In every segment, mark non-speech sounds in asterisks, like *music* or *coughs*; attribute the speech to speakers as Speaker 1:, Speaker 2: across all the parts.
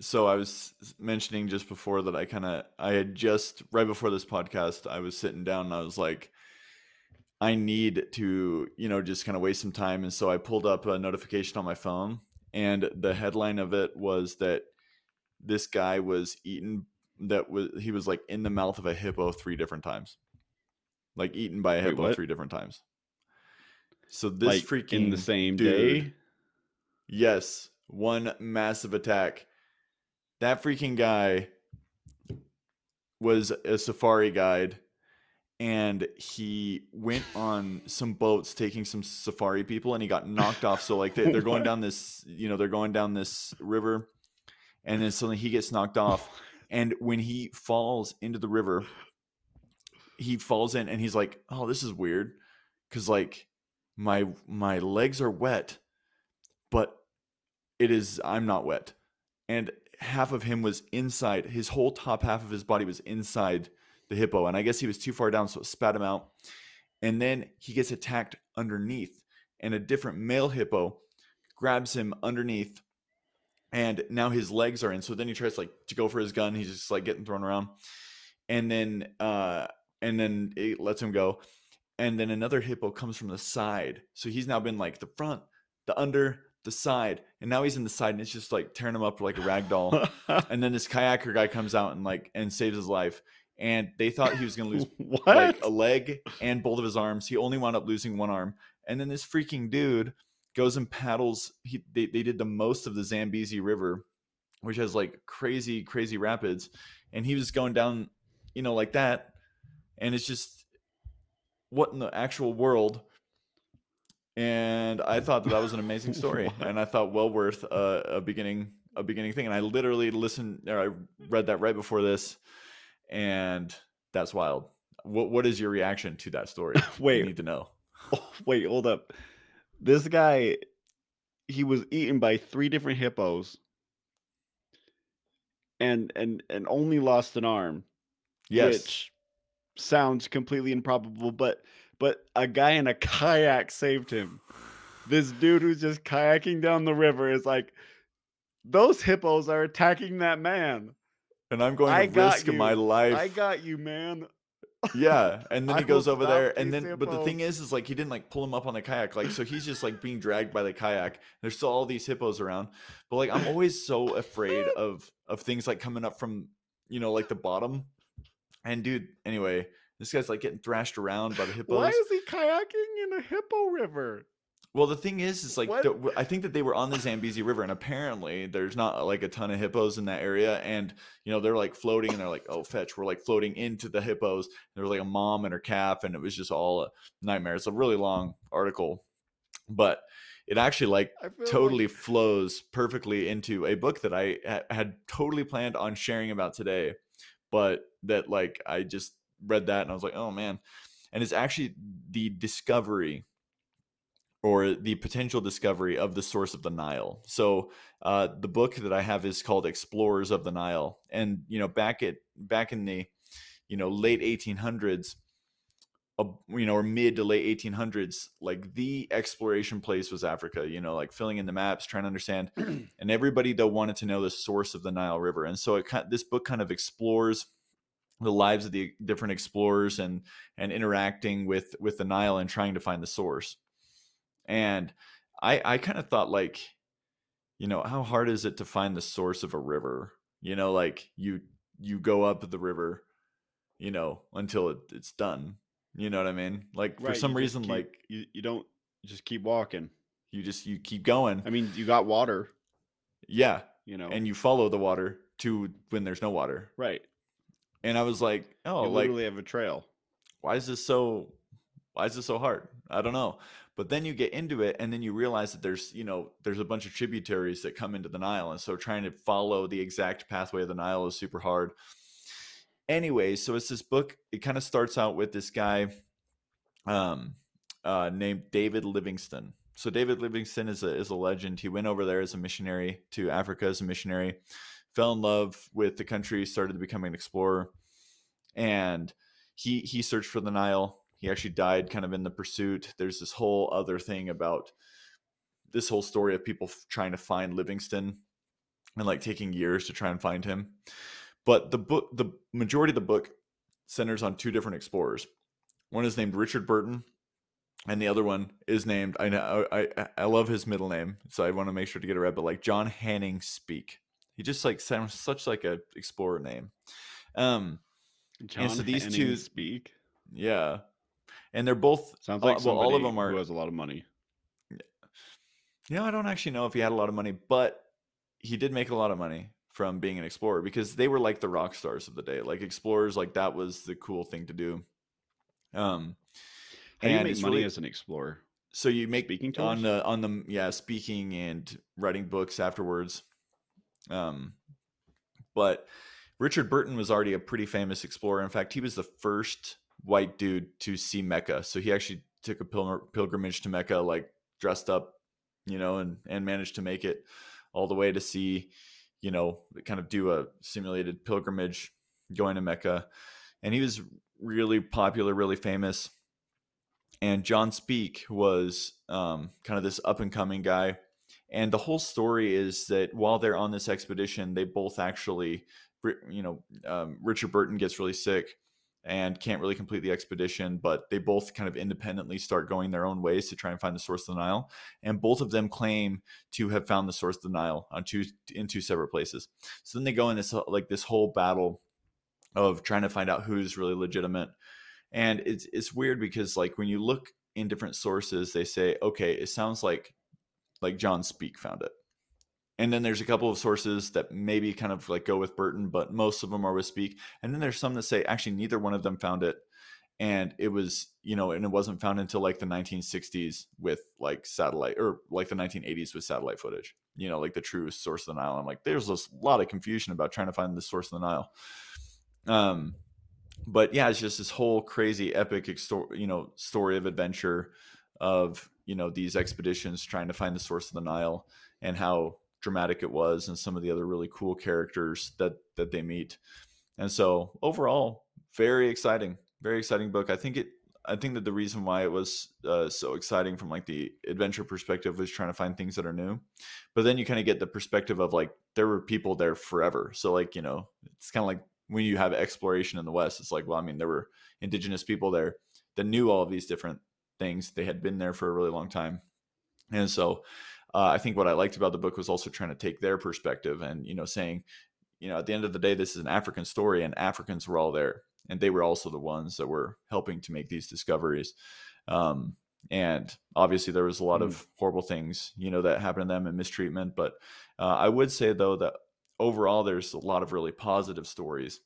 Speaker 1: so I was mentioning just before that I kind of I had just right before this podcast I was sitting down and I was like I need to you know just kind of waste some time and so I pulled up a notification on my phone and the headline of it was that this guy was eaten that was he was like in the mouth of a hippo three different times like eaten by a hippo
Speaker 2: what?
Speaker 1: three different times so this
Speaker 2: like
Speaker 1: freaking
Speaker 2: in the same
Speaker 1: dude-
Speaker 2: day.
Speaker 1: Yes, one massive attack. That freaking guy was a safari guide and he went on some boats taking some safari people and he got knocked off. So like they, they're going *laughs* down this you know they're going down this river and then suddenly he gets knocked off. And when he falls into the river he falls in and he's like oh this is weird. Because like my my legs are wet but it is i'm not wet. And half of him was inside his whole top half of his body was inside the hippo. And i guess he was too far down so it spat him out. And then he gets attacked underneath and a different male hippo grabs him underneath and now his legs are in. So then he tries like to go for his gun. He's just like getting thrown around. And then uh and then it lets him go. And then another hippo comes from the side. So he's now been like the front the under the side and now he's in the side and it's just like tearing him up like a rag doll *laughs* and then this kayaker guy comes out and like and saves his life and they thought he was going to lose *laughs* like a leg and both of his arms. He only wound up losing one arm. And then this freaking dude goes and paddles. He they, they did the most of the Zambezi River, which has like crazy, crazy rapids. And he was going down, you know, like that. And it's just what in the actual world. And I thought that that was an amazing *laughs* story, and I thought well worth a, a beginning, a beginning thing. And I literally listened, or I read that right before this, and that's wild. What what is your reaction to that story? *laughs* I
Speaker 2: Wait,
Speaker 1: need to know. *laughs*
Speaker 2: Oh, wait, hold up. This guy, he was eaten by three different hippos, and and and only lost an arm.
Speaker 1: Yes,
Speaker 2: which sounds completely improbable, but but a guy in a kayak saved him. This dude who's just kayaking down the river is like, those hippos are attacking that man.
Speaker 1: and I'm going
Speaker 2: I
Speaker 1: to risk my life.
Speaker 2: I got you, man.
Speaker 1: yeah, and then *laughs* he goes over there, and then but the thing is, is like he didn't like pull him up on the kayak, like so he's just like being dragged by the kayak. There's still all these hippos around, but like I'm always so afraid of of things like coming up from you know like the bottom. And dude, anyway, this guy's like getting thrashed around by the hippos.
Speaker 2: Why is he kayaking in a hippo river?
Speaker 1: Well, the thing is, is like the, I think that they were on the Zambezi River, and apparently there's not like a ton of hippos in that area, and you know they're like floating, and they're like, "Oh, fetch!" We're like floating into the hippos. There was like a mom and her calf, and it was just all a nightmare. It's a really long article, but it actually like totally
Speaker 2: like
Speaker 1: flows perfectly into a book that I ha- had totally planned on sharing about today, but that like I just read that and I was like, oh man. And it's actually the discovery or the potential discovery of the source of the Nile. So uh, the book that I have is called Explorers of the Nile, and you know back at back in the you know late 1800s, uh, you know or mid to late 1800s, like the exploration place was Africa. You know, like filling in the maps, trying to understand, *clears throat* and everybody though wanted to know the source of the Nile River, and so it this book kind of explores the lives of the different explorers and and interacting with with the Nile and trying to find the source. And I I kind of thought like, you know, how hard is it to find the source of a river? You know, like you you go up the river, you know, until it, it's done. You know what I mean? Like for some reason,
Speaker 2: keep-
Speaker 1: like
Speaker 2: you, you don't you just keep walking.
Speaker 1: you just you keep going.
Speaker 2: I mean, you got water,
Speaker 1: yeah,
Speaker 2: you know,
Speaker 1: and you follow the water to when there's no water.
Speaker 2: right.
Speaker 1: And I was like, oh,
Speaker 2: you
Speaker 1: like
Speaker 2: literally have a trail.
Speaker 1: why is this so why is this so hard? I don't know. But then you get into it and then you realize that there's you know there's a bunch of tributaries that come into the nile. And so trying to follow the exact pathway of the nile is super hard. Anyway so it's this book it kind of starts out with this guy um uh named david livingstone. So david livingstone is a is a legend. He went over there as a missionary to africa as a missionary fell in love with the country started becoming an explorer and he he searched for the Nile. He actually died kind of in the pursuit. There's this whole other thing about this whole story of people trying to find Livingstone, and like taking years to try and find him. But the book, the majority of the book centers on two different explorers. One is named Richard Burton, and the other one is named I know I I love his middle name, so I want to make sure to get it right. But like John Hanning Speke, he just like sounds such like a explorer name. Um,
Speaker 2: John
Speaker 1: and so these
Speaker 2: Hanning
Speaker 1: two,
Speaker 2: Speke.
Speaker 1: yeah, and they're both
Speaker 2: Sounds like
Speaker 1: well, all of them are
Speaker 2: who has a lot of money.
Speaker 1: You know, I don't actually know if he had a lot of money, but he did make a lot of money from being an explorer because they were like the rock stars of the day. Like explorers, like that was the cool thing to do. Um,
Speaker 2: How do you
Speaker 1: and
Speaker 2: make money
Speaker 1: really
Speaker 2: as an explorer?
Speaker 1: so you make
Speaker 2: Speaking
Speaker 1: on
Speaker 2: tours?
Speaker 1: the on the yeah speaking and writing books afterwards. Um, but Richard Burton was already a pretty famous explorer. In fact, he was the first white dude to see Mecca. So he actually took a pilgr- pilgrimage to Mecca, like dressed up, you know, and and managed to make it all the way to see, you know, kind of do a simulated pilgrimage going to Mecca. And he was really popular, really famous. And John Speke was um, kind of this up and coming guy. And the whole story is that while they're on this expedition, they both actually, you know, um, Richard Burton gets really sick and can't really complete the expedition, but they both kind of independently start going their own ways to try and find the source of the Nile. And both of them claim to have found the source of the Nile on two in two separate places. So then they go in this like this whole battle of trying to find out who's really legitimate. And it's it's weird because like when you look in different sources, they say, okay, it sounds like like John Speke found it. And then there's a couple of sources that maybe kind of like go with Burton, but most of them are with Speke. And then there's some that say actually neither one of them found it. And it was, you know, and it wasn't found until like the 1960s with like satellite or like the 1980s with satellite footage, you know, like the true source of the Nile. I'm like, there's a lot of confusion about trying to find the source of the Nile. Um, but yeah, it's just this whole crazy epic, you know, story of adventure of you know these expeditions trying to find the source of the Nile and how dramatic it was, and some of the other really cool characters that that they meet. And so overall, very exciting, very exciting book. I think it. I think that the reason why it was uh, so exciting from like the adventure perspective was trying to find things that are new, but then you kind of get the perspective of like there were people there forever. So like you know, it's kind of like when you have exploration in the West, it's like well, I mean, there were indigenous people there that knew all of these different things. They had been there for a really long time, and so uh, I think what I liked about the book was also trying to take their perspective and you know saying, you know, at the end of the day, this is an African story, and Africans were all there, and they were also the ones that were helping to make these discoveries. Um, and obviously, there was a lot
Speaker 2: Mm.
Speaker 1: of horrible things, you know, that happened to them and mistreatment. But uh, I would say though that overall, there's a lot of really positive stories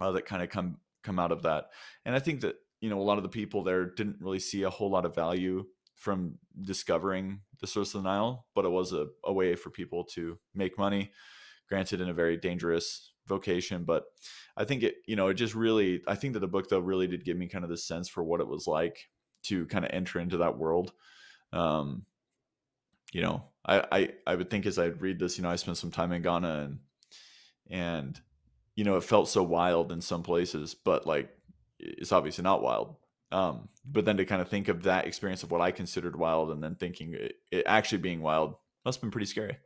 Speaker 1: uh, that kind of come come out of that. And I think that you know a lot of the people there didn't really see a whole lot of value from discovering the source of the Nile, but it was a, a way for people to make money. Granted, in a very dangerous vocation, but I think it you know it just really I think that the book though really did give me kind of this sense for what it was like to kind of enter into that world. Um, you know, I, I I would think as I read this, you know, I spent some time in Ghana and and you know, it felt so wild in some places, but like it's obviously not wild. Um, but then to kind of think of that experience of what I considered wild and then thinking it, it actually being wild must have been pretty scary.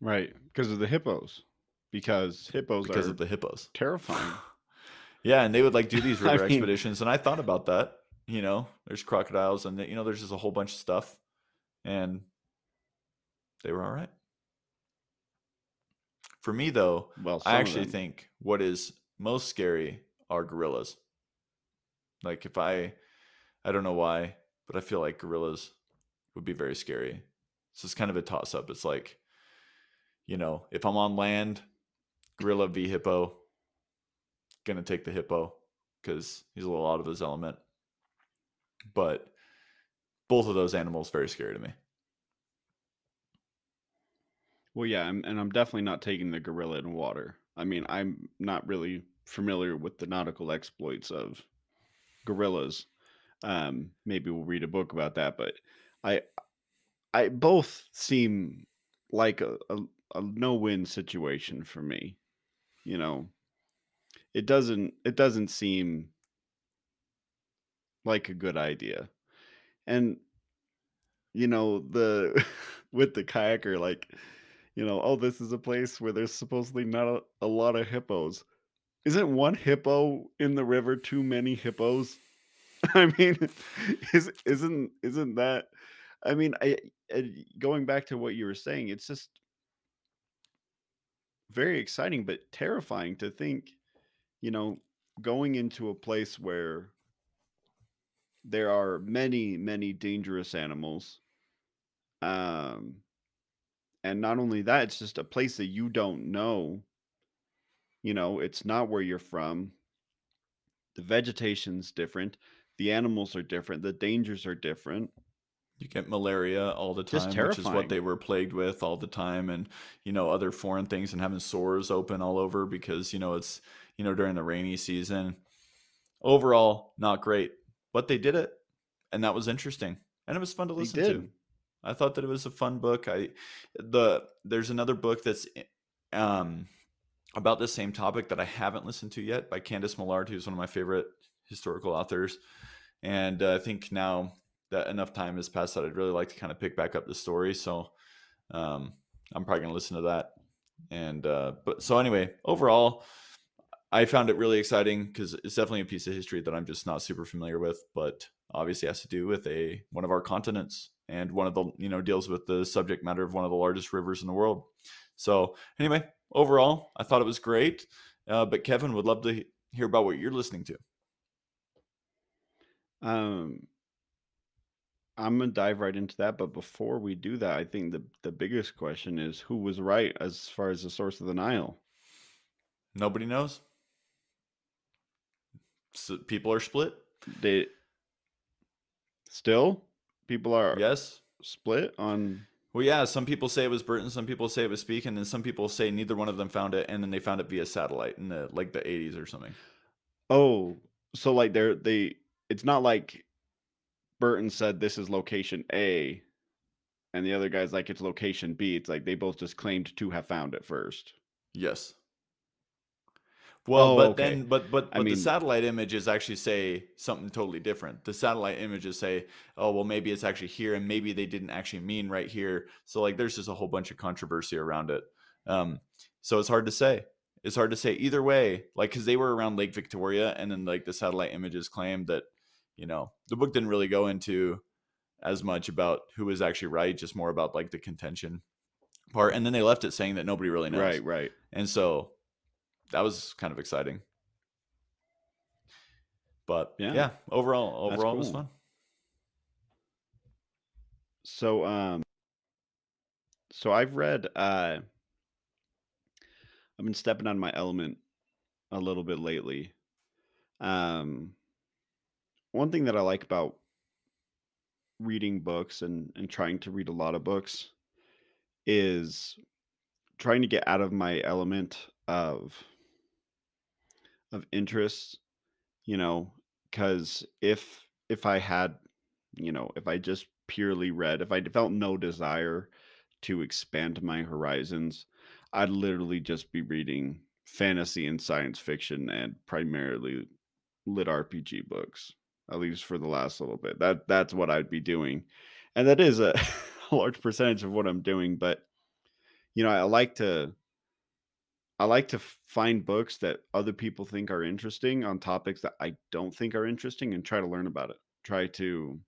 Speaker 2: Right, because of the hippos. Because hippos
Speaker 1: because
Speaker 2: are
Speaker 1: of the hippos. *laughs*
Speaker 2: terrifying.
Speaker 1: Yeah, and they would like do these *laughs*
Speaker 2: I
Speaker 1: river
Speaker 2: mean-
Speaker 1: expeditions, and I thought about that. You know, there's crocodiles, and you know, there's just a whole bunch of stuff, and they were all right. For me, though,
Speaker 2: Well,
Speaker 1: I actually think what is most scary are gorillas. Like if I, I don't know why, but I feel like gorillas would be very scary. So it's kind of a toss up. It's like, you know, if I'm on land, gorilla v hippo, gonna take the hippo because he's a little out of his element. But both of those animals very scary to me.
Speaker 2: Well, yeah, and I'm definitely not taking the gorilla in water. I mean, I'm not really familiar with the nautical exploits of gorillas. Um, maybe we'll read a book about that, but I, I both seem like a, a, a no-win situation for me. You know, it doesn't it doesn't seem like a good idea, and you know the *laughs* with the kayaker, like, you know, "Oh, this is a place where there's supposedly not a a lot of hippos." Isn't 1 hippo in the river too many hippos? *laughs* I mean, is isn't isn't that I mean, I I going back to what you were saying, it's just very exciting, but terrifying to think, you know, going into a place where there are many, many dangerous animals. Um, and not only that, it's just a place that you don't know. You know, it's not where you're from. The vegetation's different. The animals are different. The dangers are different.
Speaker 1: You get malaria all the time, which is what they were plagued with all the time, and, you know, other foreign things and having sores open all over because, you know, it's, you know, during the rainy season. Overall, not great, but they did it, and that was interesting, and it was fun to listen to. I thought that it was a fun book. I the there's another book that's um, about the same topic that I haven't listened to yet by Candice Millard, who's one of my favorite historical authors, and uh, I think now that enough time has passed that I'd really like to kinda pick back up the story, so, um, I'm probably gonna listen to that, and, uh, but so anyway, overall, I found it really exciting because it's definitely a piece of history that I'm just not super familiar with, but obviously has to do with a one of our continents and one of the you know, deals with the subject matter of one of the largest rivers in the world. So, anyway, overall, I thought it was great, uh, but Kevin, would love to hear about what you're listening to.
Speaker 2: Um Imma dive right into that, but before we do that, I think the the biggest question is who was right as far as the source of the Nile?
Speaker 1: Nobody knows. S people are split.
Speaker 2: They Still? People are
Speaker 1: Yes.
Speaker 2: split on
Speaker 1: Well, yeah, some people say it was Burton, some people say it was Speke, and then some people say neither one of them found it, and then they found it via satellite in the, like, the '80s or something.
Speaker 2: Oh, so, like, they're they it's not like Burton said this is location A, and the other guy's like, "It's location B." It's like they both just claimed to have found it first.
Speaker 1: Yes. Well,
Speaker 2: Oh,
Speaker 1: but
Speaker 2: okay.
Speaker 1: then but but
Speaker 2: I
Speaker 1: but the satellite images actually say something totally different. The satellite images say, "Oh, well, maybe it's actually here, and maybe they didn't actually mean right here." So, like, there's just a whole bunch of controversy around it. Um, so it's hard to say. It's hard to say either way, Like, because they were around Lake Victoria, and then, like, the satellite images claimed that, you know the book didn't really go into as much about who was actually right, just more about, like, the contention part, and then they left it saying that nobody really knows.
Speaker 2: Right, right.
Speaker 1: And so, that was kind of exciting. But,
Speaker 2: Yeah.
Speaker 1: yeah, overall overall, it was fun.
Speaker 2: So, um so I've read, uh I've been stepping on my element a little bit lately. Um one thing that I like about reading books and and trying to read a lot of books is trying to get out of my element of of interests, you know, because if if I had you know, if I just purely read, if I felt no desire to expand my horizons, I'd literally just be reading fantasy and science fiction and primarily lit RPG books, at least for the last little bit. That that's what I'd be doing, and that is a *laughs* large percentage of what I'm doing, but, you know, I like to I like to find books that other people think are interesting on topics that I don't think are interesting and try to learn about it, try to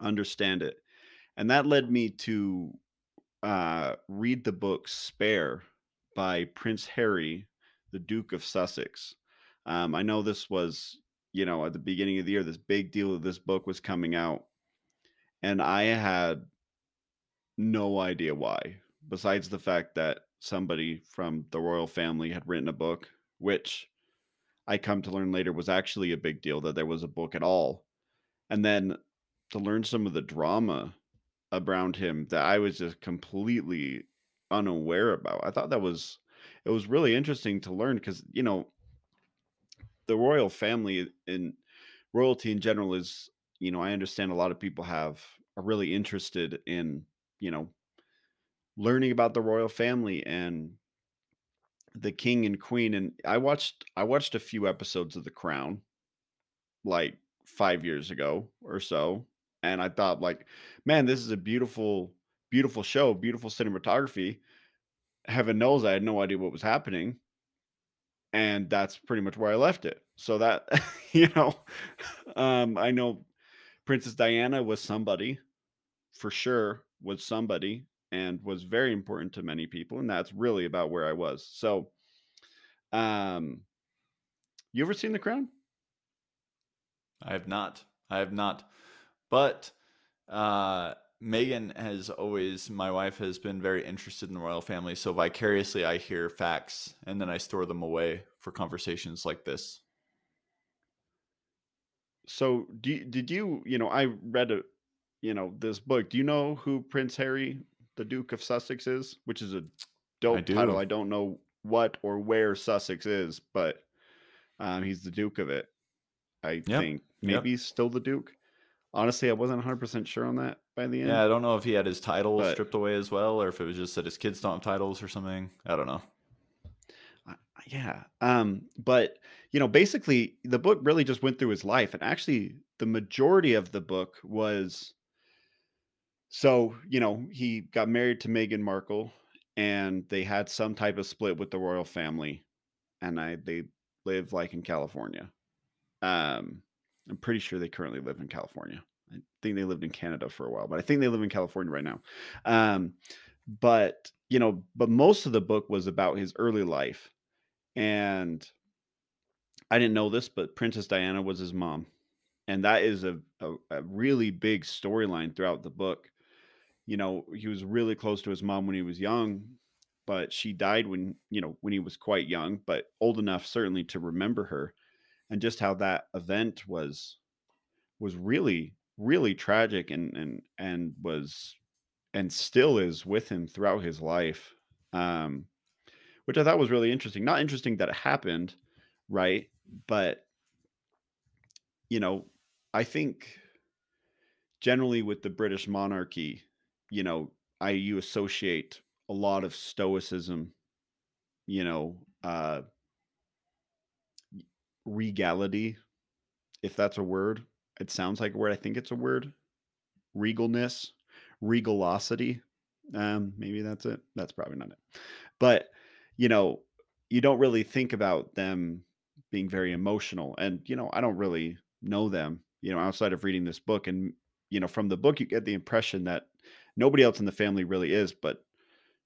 Speaker 2: understand it, and that led me to, uh, read the book Spare by Prince Harry, the Duke of Sussex. Um, I know this was, you know, at the beginning of the year, this big deal of this book was coming out, and I had no idea why, besides the fact that somebody from the royal family had written a book, which I come to learn later was actually a big deal that there was a book at all, and then to learn some of the drama around him that I was just completely unaware about. I thought that was it was really interesting to learn because you know the royal family and royalty in general is you know, I understand a lot of people have are really interested in, you know, learning about the royal family and the king and queen, and I watched I watched a few episodes of The Crown like, 5 years ago or so, and I thought like, "Man, this is a beautiful, beautiful show, beautiful cinematography. Heaven knows I had no idea what was happening. And that's pretty much where I left it. So that, *laughs* you know, um, I know Princess Diana was somebody for sure, was somebody and was very important to many people. And that's really about where I was. So, um, you ever seen The Crown?
Speaker 1: I have not. I have not. But uh, Megan has always, my wife has been very interested in the royal family. So vicariously, I hear facts and then I store them away for conversations like this.
Speaker 2: So, do did you, you know, I read a, you know, this book. Do you know who Prince Harry, the Duke of Sussex, is? Which is a dope title.
Speaker 1: do.
Speaker 2: I don't know what or where Sussex is, but um, he's the Duke of it. I
Speaker 1: Yep.
Speaker 2: think
Speaker 1: Yep.
Speaker 2: maybe he's still the Duke. Honestly, I wasn't 100% sure on that by the end.
Speaker 1: Yeah, I don't know if he had his title
Speaker 2: but
Speaker 1: stripped away as well, or if it was just that his kids don't have titles or something. I don't know.
Speaker 2: I- yeah. Um, but you know, basically, the book really just went through his life, and actually, the majority of the book was so you know he got married to Meghan Markle, and they had some type of split with the royal family, and I they live like in California. Um, I'm pretty sure they currently live in California. I think they lived in Canada for a while, but I think they live in California right now. Um, but you know, but most of the book was about his early life, and I didn't know this, but Princess Diana was his mom, and that is a a, a really big storyline throughout the book. You know, he was really close to his mom when he was young, but she died when you know when he was quite young, but old enough certainly to remember her, and just how that event was was really really tragic and and and was and still is with him throughout his life um which i thought was really interesting. Not interesting that it happened right but you know i think generally with the british monarchy you know i you associate a lot of stoicism you know uh regality if that's a word it sounds like a word i think it's a word regalness, regalosity. Um, maybe that's it. That's probably not it. But you know, you don't really think about them being very emotional. And you know, I don't really know them, you know, outside of reading this book. And you know, from the book you get the impression that nobody else in the family really is, but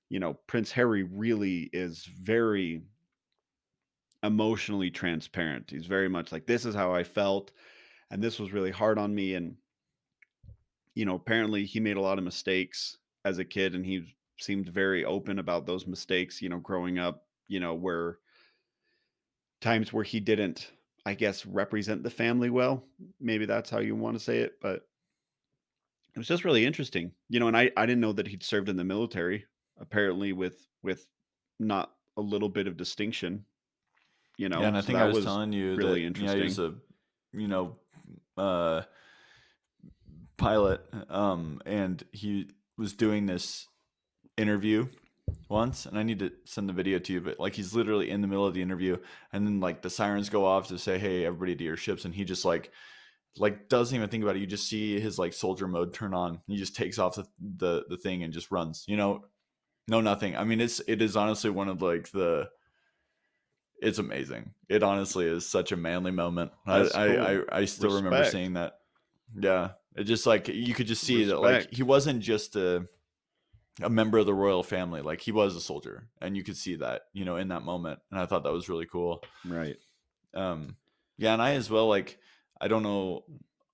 Speaker 2: you know, Prince Harry really is very emotionally transparent. He's very much like this is how I felt and this was really hard on me and you know, apparently he made a lot of mistakes as a kid and he seemed very open about those mistakes, you know, growing up, you know, where times where he didn't, I guess, represent the family well. Maybe that's how you want to say it, but it was just really interesting. You know, and I I didn't know that he'd served in the military, apparently with with not a little bit of distinction, you know Yeah,
Speaker 1: and I
Speaker 2: So
Speaker 1: think I was
Speaker 2: was
Speaker 1: telling you that
Speaker 2: really
Speaker 1: yeah, he was a you know uh pilot um and he was doing this interview once and I need to send the video to you but like he's literally in the middle of the interview and then like the sirens go off to say hey everybody to your ships and he just like like doesn't even think about it you just see his like soldier mode turn on he just takes off the the, the thing and just runs you know no nothing I mean it's it is honestly one of like the it's amazing it honestly is such a manly moment I
Speaker 2: That's
Speaker 1: I I. I still remember seeing that yeah it just like you could just see that like he wasn't just a a member of the royal family. Like he was a soldier, and you could see that, you know, in that moment. And I thought that was really cool.
Speaker 2: Right.
Speaker 1: Um, yeah, and I as well. Like I don't know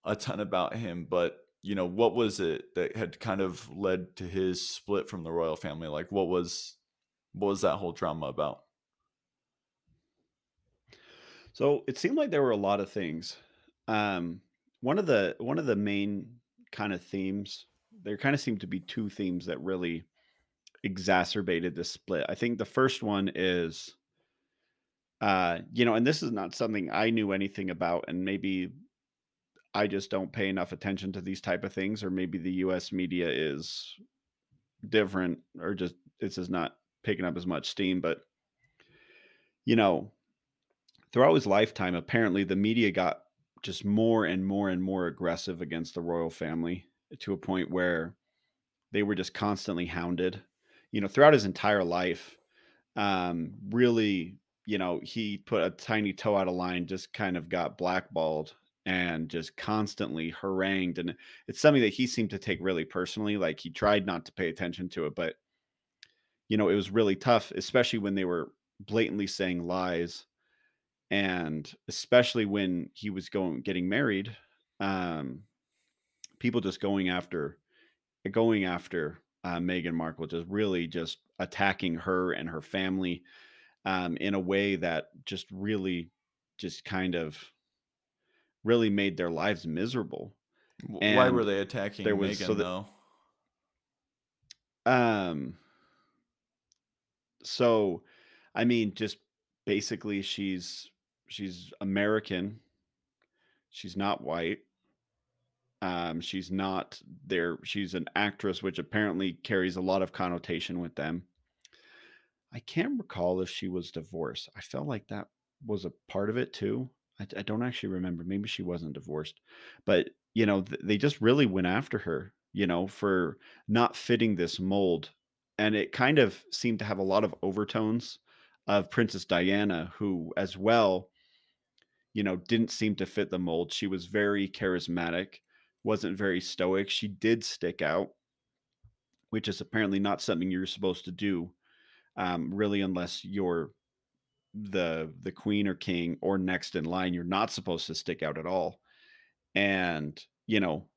Speaker 1: a ton about him, but you know, what was it that had kind of led to his split from the royal family? Like, what was what was that whole drama about?
Speaker 2: So it seemed like there were a lot of things. Um, one of the one of the main kind of themes, there kind of seemed to be two themes that really exacerbated this split. I think the first one is uh, you know, and this is not something I knew anything about, and maybe I just don't pay enough attention to these type of things, or maybe the US media is different or just it's just not picking up as much steam. But you know, throughout his lifetime, apparently the media got just more and more and more aggressive against the royal family to a point where they were just constantly hounded. You know, throughout his entire life, um, really, you know, he put a tiny toe out of line, just kind of got blackballed and just constantly harangued. And it's something that he seemed to take really personally. Like he tried not to pay attention to it, but you know, it was really tough, especially when they were blatantly saying lies. And especially when he was going getting married, um, people just going after going after uh, Meghan Markle, just really just attacking her and her family um, in a way that just really, just kind of really made their lives miserable.
Speaker 1: W- Why were they attacking
Speaker 2: there
Speaker 1: was
Speaker 2: so
Speaker 1: Meghan
Speaker 2: that
Speaker 1: though?
Speaker 2: um so I mean just basically she's she's American. She's not white. Um she's not there she's an actress which apparently carries a lot of connotation with them. I can't recall if she was divorced. I felt like that was a part of it too. I, I don't actually remember. Maybe she wasn't divorced, but you know, th- they just really went after her, you know, for not fitting this mold. And it kind of seemed to have a lot of overtones of Princess Diana, who, as well, you know, didn't seem to fit the mold. She was very charismatic, wasn't very stoic. She did stick out, which is apparently not something you're supposed to do, um, really, unless you're the the queen or king or next in line. You're not supposed to stick out at all. And you know,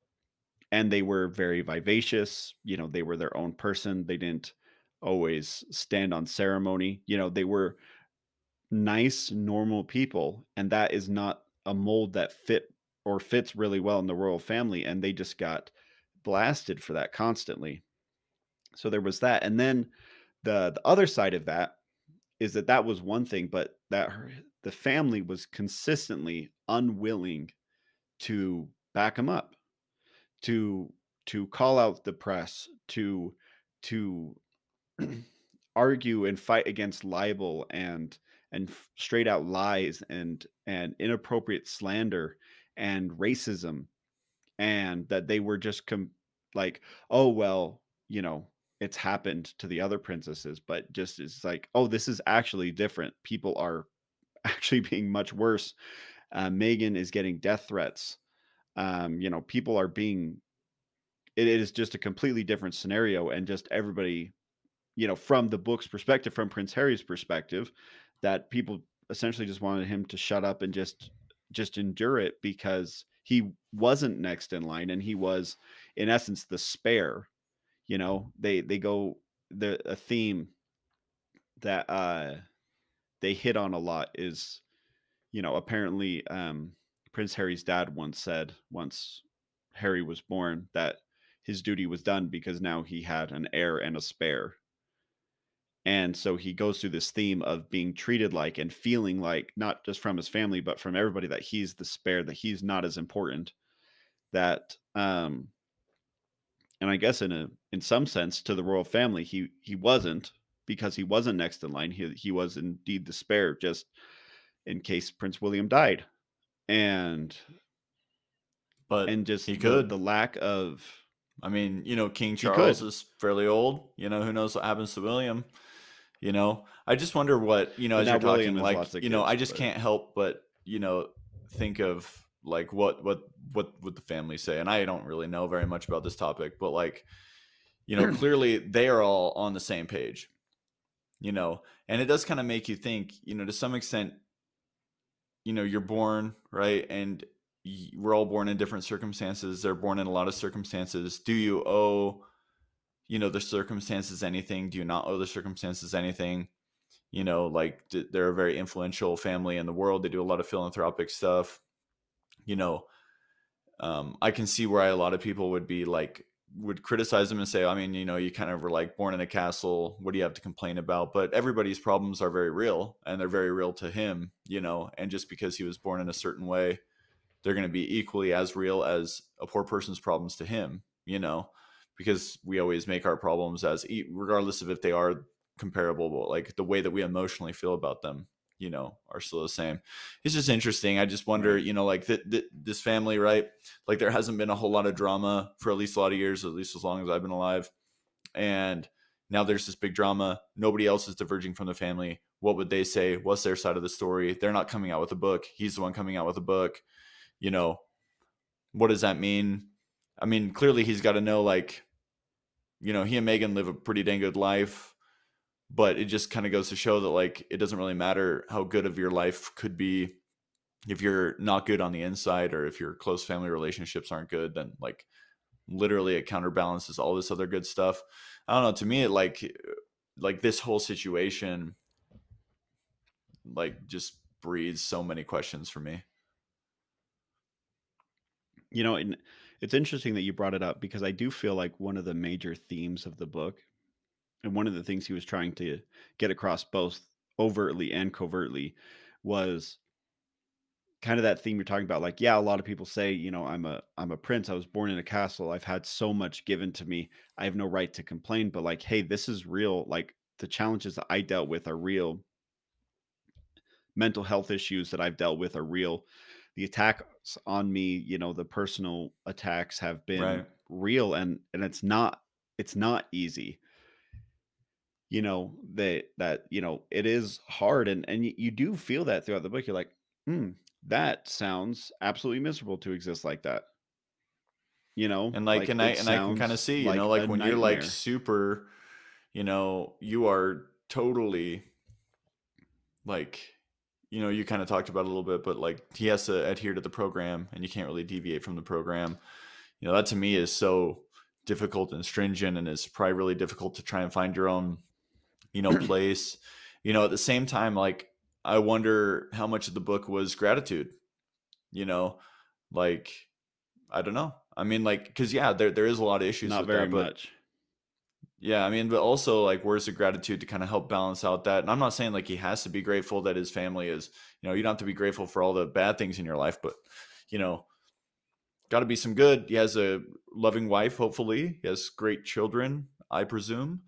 Speaker 2: and they were very vivacious. You know, they were their own person. They didn't always stand on ceremony. You know, they were nice, normal people, and that is not a mold that fit or fits really well in the royal family. And they just got blasted for that constantly. So there was that, and then the the other side of that is that that was one thing, but that her, the family was consistently unwilling to back him up, to to call out the press, to to *clears throat* argue and fight against libel and and straight out lies and and inappropriate slander and racism and that they were just com- like oh well you know it's happened to the other princesses but just it's like oh this is actually different. People are *laughs* actually being much worse. Uh, meghan is getting death threats. Um you know people are being it is just a completely different scenario and just everybody you know from the book's perspective from prince harry's perspective that people essentially just wanted him to shut up and just just endure it because he wasn't next in line and he was in essence the spare you know they they go the a theme that uh they hit on a lot is you know apparently um prince harry's dad once said once harry was born that his duty was done because now he had an heir and a spare. And so he goes through this theme of being treated like and feeling like not just from his family but from everybody that he's the spare that he's not as important that um and i guess in a in some sense to the royal family he he wasn't because he wasn't next in line he he was indeed the spare just in case prince william died and
Speaker 1: But
Speaker 2: and just
Speaker 1: he could.
Speaker 2: the lack of
Speaker 1: I mean, you know, King Charles is fairly old. You know, who knows what happens to William? You know, I just wonder what, you know,
Speaker 2: but
Speaker 1: as you're
Speaker 2: william
Speaker 1: talking, like, you know, I just
Speaker 2: but
Speaker 1: can't help but, you know, think of like what what what would the family say? And I don't really know very much about this topic, but like, you know, *clears throat* clearly they are all on the same page, you know, and it does kind of make you think, you know, to some extent, you know, you're born, right? And we're all born in different circumstances. They're born in a lot of circumstances. Do you owe, you know, the circumstances anything? Do you not owe the circumstances anything? You know, like they're a very influential family in the world. They do a lot of philanthropic stuff. You know, um, I can see why a lot of people would be like would criticize him and say, I mean, you know, you kind of were like born in a castle. What do you have to complain about? But everybody's problems are very real, and they're very real to him. You know, and just because he was born in a certain way, they're going to be equally as real as a poor person's problems to him. You know, because we always make our problems as regardless of if they are comparable, but like the way that we emotionally feel about them you know are still the same. It's just interesting. I just wonder you know like th- th- this family right? Like there hasn't been a whole lot of drama for at least a lot of years at least as long as i've been alive. And now there's this big drama. Nobody else is diverging from the family. What would they say? What's their side of the story? They're not coming out with a book. He's the one coming out with a book. You know what does that mean? I mean clearly he's got to know like you know he and meghan live a pretty dang good life but it just kind of goes to show that like it doesn't really matter how good of your life could be if you're not good on the inside or if your close family relationships aren't good then like literally it counterbalances all this other good stuff. I don't know to me it like eh, like this whole situation like just breeds so many questions for me.
Speaker 2: You know, and it's interesting that you brought it up because I do feel like one of the major themes of the book, and one of the things he was trying to get across both overtly and covertly, was kind of that theme you're talking about. Like, yeah, a lot of people say, you know, I'm a I'm a prince. I was born in a castle. I've had so much given to me. I have no right to complain. But like, hey, this is real. Like the challenges that I dealt with are real. Mental health issues that I've dealt with are real the attacks on me, you know, the personal attacks have been
Speaker 1: right
Speaker 2: real and and it's not it's not easy. You know, that that, you know, it is hard and and you, you do feel that throughout the book. You're like, hmm, that sounds absolutely miserable to exist like that. You know,
Speaker 1: and like
Speaker 2: like
Speaker 1: and i and i can kind of see you know
Speaker 2: like
Speaker 1: like
Speaker 2: a
Speaker 1: when you're like super you know you are totally like you know you kind of talked about it a little bit but like he has to adhere to the program and you can't really deviate from the program you know that to me is so difficult and stringent and it's probably really difficult to try and find your own you know place you know at the same time like i wonder how much of the book was gratitude you know like i don't know i mean like because yeah there, there is a lot of issues
Speaker 2: Not very
Speaker 1: that but
Speaker 2: much.
Speaker 1: yeah, I mean, but also like, where's the gratitude to kind of help balance out that? And I'm not saying like he has to be grateful that his family is, you know, you don't have to be grateful for all the bad things in your life, but you know, got to be some good. He has a loving wife, hopefully. He has great children, I presume,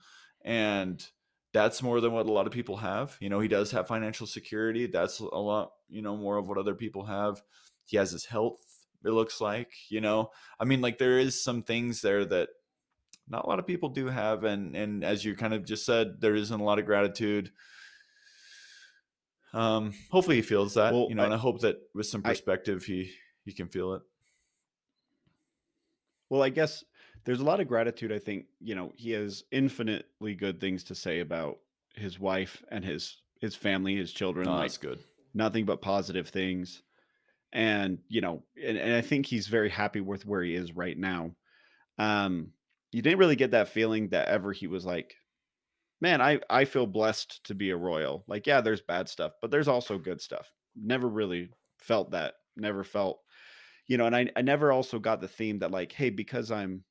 Speaker 1: and that's more than what a lot of people have. You know, he does have financial security. That's a lot, you know, more of what other people have. He has his health. It looks like, you know, I mean, like there is some things there that not a lot of people do have and and as you kind of just said there isn't a lot of gratitude um hopefully he feels that
Speaker 2: Well,
Speaker 1: you know
Speaker 2: I
Speaker 1: and i hope that with some
Speaker 2: I
Speaker 1: perspective he he can feel it
Speaker 2: well, I guess there's a lot of gratitude. I think, you know, he has infinitely good things to say about his wife and his his family, his children,
Speaker 1: oh
Speaker 2: like
Speaker 1: that's good
Speaker 2: nothing but positive things. And, you know, and, and I think he's very happy with where he is right now. Um, you didn't really get that feeling that ever he was like, man, I I feel blessed to be a royal. Like, yeah, there's bad stuff, but there's also good stuff. Never really felt that. Never felt, you know, and I I never also got the theme that like, hey, because I'm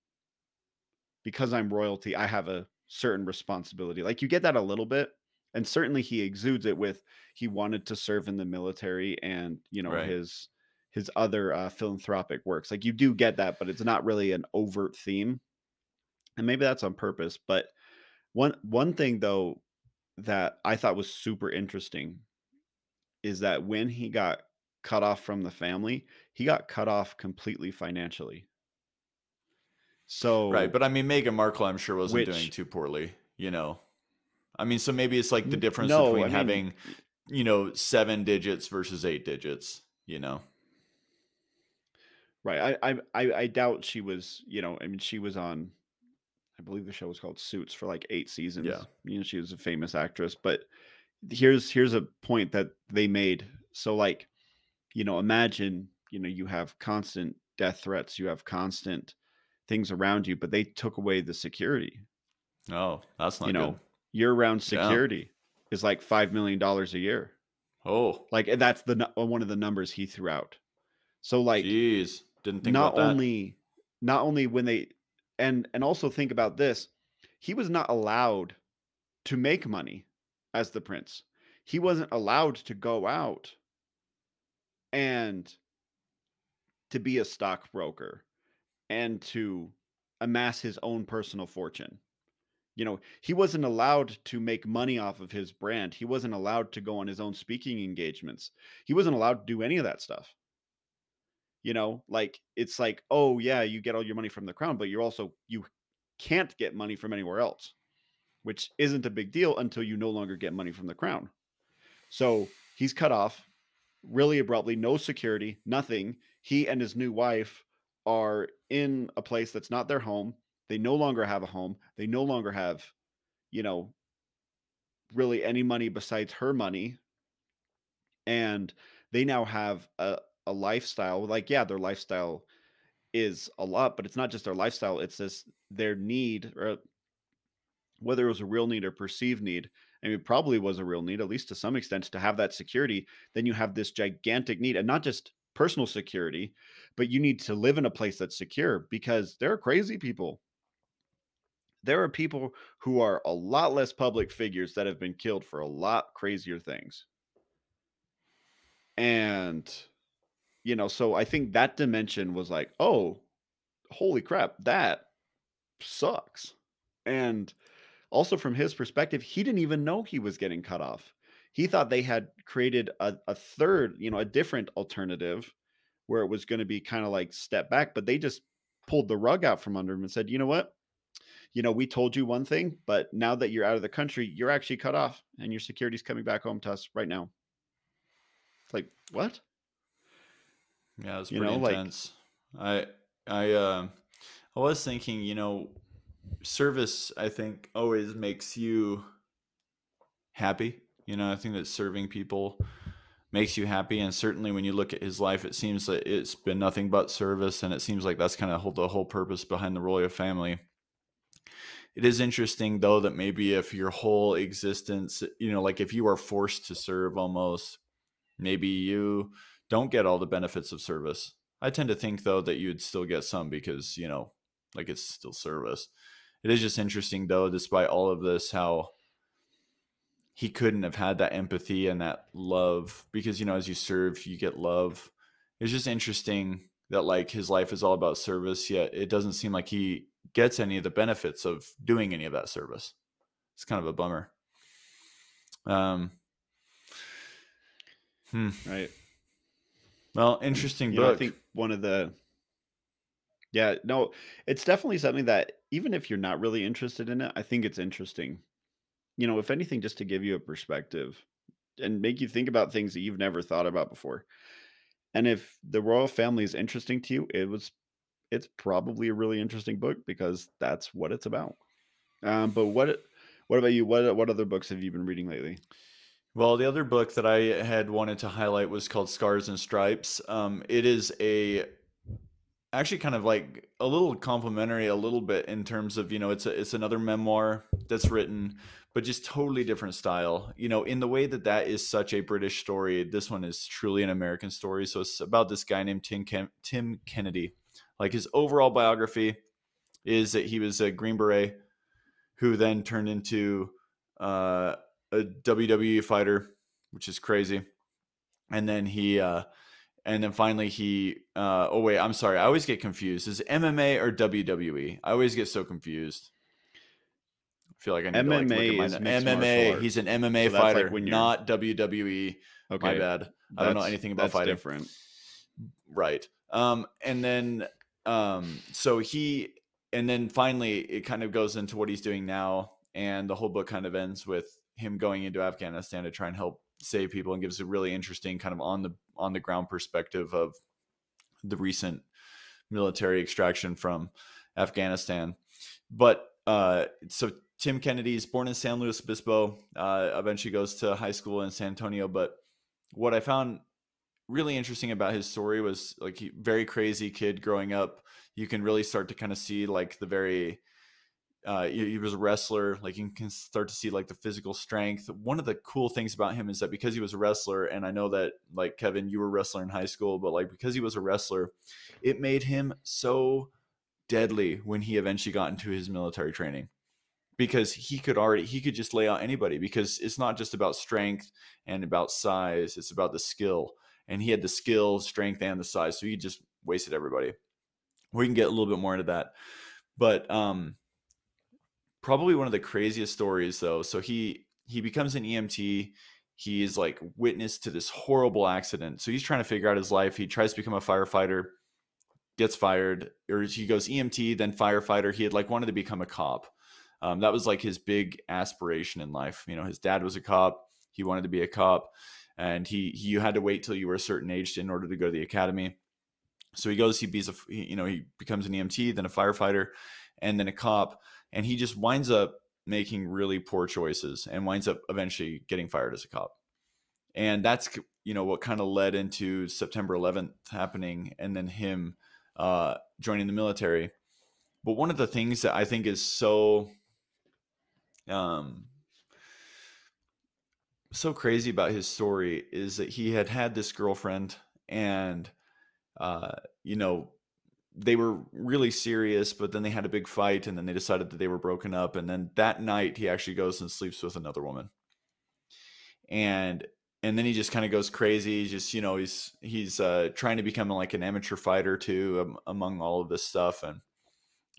Speaker 2: because I'm royalty, I have a certain responsibility. Like you get that a little bit, and certainly he exudes it with he wanted to serve in the military and you know
Speaker 1: right
Speaker 2: his his other uh, philanthropic works. Like you do get that, but it's not really an overt theme, and maybe that's on purpose. But one one thing though that I thought was super interesting is that when he got cut off from the family, he got cut off completely financially.
Speaker 1: Right but i mean meghan markle i'm sure wasn't doing too poorly you know i mean so maybe it's like the difference
Speaker 2: no,
Speaker 1: between
Speaker 2: I mean,
Speaker 1: having you know seven digits versus eight digits you know
Speaker 2: right? I I I doubt she was. You know, I mean, she was on. I believe the show was called Suits for like eight seasons.
Speaker 1: yeah
Speaker 2: seasons. You know, she was a famous actress. But here's here's a point that they made. So, like, you know, imagine you know you have constant death threats, you have constant things around you, but they took away the security.
Speaker 1: oh that's
Speaker 2: You
Speaker 1: not good
Speaker 2: know, year-round
Speaker 1: yeah
Speaker 2: security is like five million dollars a year.
Speaker 1: oh
Speaker 2: Like, that's the uh, one of the numbers he threw out. So, like,
Speaker 1: jeez didn't think
Speaker 2: not
Speaker 1: about that
Speaker 2: only not only when they and and also think about this, he was not allowed to make money as the prince. He wasn't allowed to go out and to be a stockbroker and to amass his own personal fortune. You know, he wasn't allowed to make money off of his brand. He wasn't allowed to go on his own speaking engagements. He wasn't allowed to do any of that stuff. You know, like it's like, oh yeah, you get all your money from the crown, but you're also you can't get money from anywhere else, which isn't a big deal until you no longer get money from the crown. So he's cut off really abruptly, no security, nothing. He and his new wife are in a place that's not their home. They no longer have a home. They no longer have, you know, really any money besides her money. And they now have a, a lifestyle. Like, yeah, their lifestyle is a lot, but it's not just their lifestyle, it's this their need, or whether it was a real need or perceived need. I mean, it probably was a real need, at least to some extent, to have that security. Then you have this gigantic need, and not just personal security, but you need to live in a place that's secure because there are crazy people. There are people who are a lot less public figures that have been killed for a lot crazier things. And, you know, so I think that dimension was like, oh, holy crap, that sucks. And also, from his perspective, he didn't even know he was getting cut off. He thought they had created a, a third, you know, a different alternative where it was going to be kind of like step back, but they just pulled the rug out from under him and said, you know what? You know, we told you one thing, but now that you're out of the country, you're actually cut off and your security's coming back home to us right now. It's like, what?
Speaker 1: Yeah, it's pretty you know, intense. Like, I I uh I was thinking, you know, service I think always makes you happy. You know, I think that serving people makes you happy and certainly when you look at his life it seems that it's been nothing but service and it seems like that's kind of the whole purpose behind the royal family. It is interesting though that maybe if your whole existence you know like if you are forced to serve almost maybe you don't get all the benefits of service. I tend to think though that you'd still get some because you know like it's still service. It is just interesting though, despite all of this, how he couldn't have had that empathy and that love because you know as you serve you get love. It's just interesting that like his life is all about service yet it doesn't seem like he gets any of the benefits of doing any of that service. It's kind of a bummer. Um
Speaker 2: hmm. right.
Speaker 1: Well interesting
Speaker 2: you
Speaker 1: book
Speaker 2: know, i think one of the yeah, no, it's definitely something that even if you're not really interested in it, I think it's interesting. You know, if anything, just to give you a perspective and make you think about things that you've never thought about before. And if the royal family is interesting to you, it was it's probably a really interesting book because that's what it's about. Um, but what what about you? What what other books have you been reading lately?
Speaker 1: Well, the other book that I had wanted to highlight was called Scars and Stripes. Um, it is a actually kind of like a little complimentary a little bit in terms of you know it's a, it's another memoir that's written but just totally different style. You know in the way that that is such a british story this one is truly an american story. So it's about this guy named tim, Ken- tim kennedy. Like his overall biography is that he was a green beret who then turned into uh, a wwe fighter which is crazy. And then he uh, and then finally he uh, oh wait i'm sorry i always get confused. Is mma or wwe i always get so confused. I feel like i need
Speaker 2: MMA
Speaker 1: to like
Speaker 2: is
Speaker 1: mma he's an mma so fighter like not wwe okay my bad. I don't know anything about fighting.
Speaker 2: different.
Speaker 1: Right. Um and then um so he and then finally it kind of goes into what he's doing now and the whole book kind of ends with him going into afghanistan to try and help save people and gives a really interesting kind of on the on the ground perspective of the recent military extraction from Afghanistan. But uh, so Tim Kennedy is born in San Luis Obispo. Uh, eventually goes to high school in San Antonio. But what I found really interesting about his story was like he very crazy kid growing up. You can really start to kind of see like the very uh, he, he, was a wrestler. Like you can start to see like the physical strength. One of the cool things about him is that because he was a wrestler, and I know that like Kevin, you were a wrestler in high school, but like because he was a wrestler, it made him so deadly when he eventually got into his military training because he could already he could just lay out anybody because it's not just about strength and about size it's about the skill and he had the skill strength and the size so he just wasted everybody we can get a little bit more into that but um probably one of the craziest stories though. So he he becomes an EMT. He is like witness to this horrible accident. So he's trying to figure out his life. He tries to become a firefighter. gets fired, or he goes EMT, then firefighter. He had like wanted to become a cop. Um, that was like his big aspiration in life. You know, his dad was a cop. He wanted to be a cop, and he, he you had to wait till you were a certain age in order to go to the academy. So he goes, he bees a, you know, he becomes an EMT, then a firefighter, and then a cop, and he just winds up making really poor choices and winds up eventually getting fired as a cop. And that's you know what kind of led into September 11th happening, and then him uh, joining the military. But one of the things that I think is so um, so crazy about his story is that he had had this girlfriend and uh, you know they were really serious but then they had a big fight and then they decided that they were broken up and then that night he actually goes and sleeps with another woman. And and then he just kind of goes crazy he's just you know he's he's uh, trying to become like an amateur fighter too um, among all of this stuff and